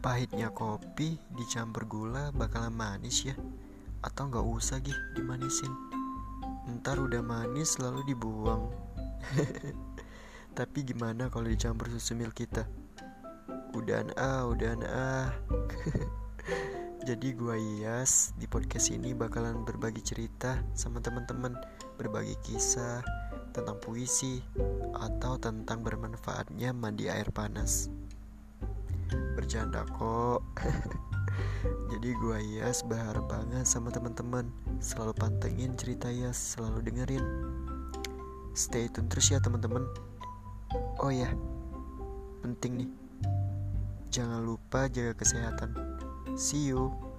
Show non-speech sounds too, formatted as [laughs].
Pahitnya kopi dicampur gula bakalan manis ya. Atau nggak usah gih dimanisin Ntar udah manis lalu dibuang. [laughs] Tapi gimana kalau dicampur susu milk kita? Udahan ah, udahan ah. [laughs] Jadi gua Iyas di podcast ini bakalan berbagi cerita sama teman-teman. Berbagi kisah tentang puisi Atau tentang bermanfaatnya mandi air panas bercanda kok. [laughs] Jadi gue Yas berharap banget sama teman-teman. Selalu pantengin cerita Yas selalu dengerin. Stay tune terus ya teman-teman. Oh ya penting nih. Jangan lupa jaga kesehatan. See you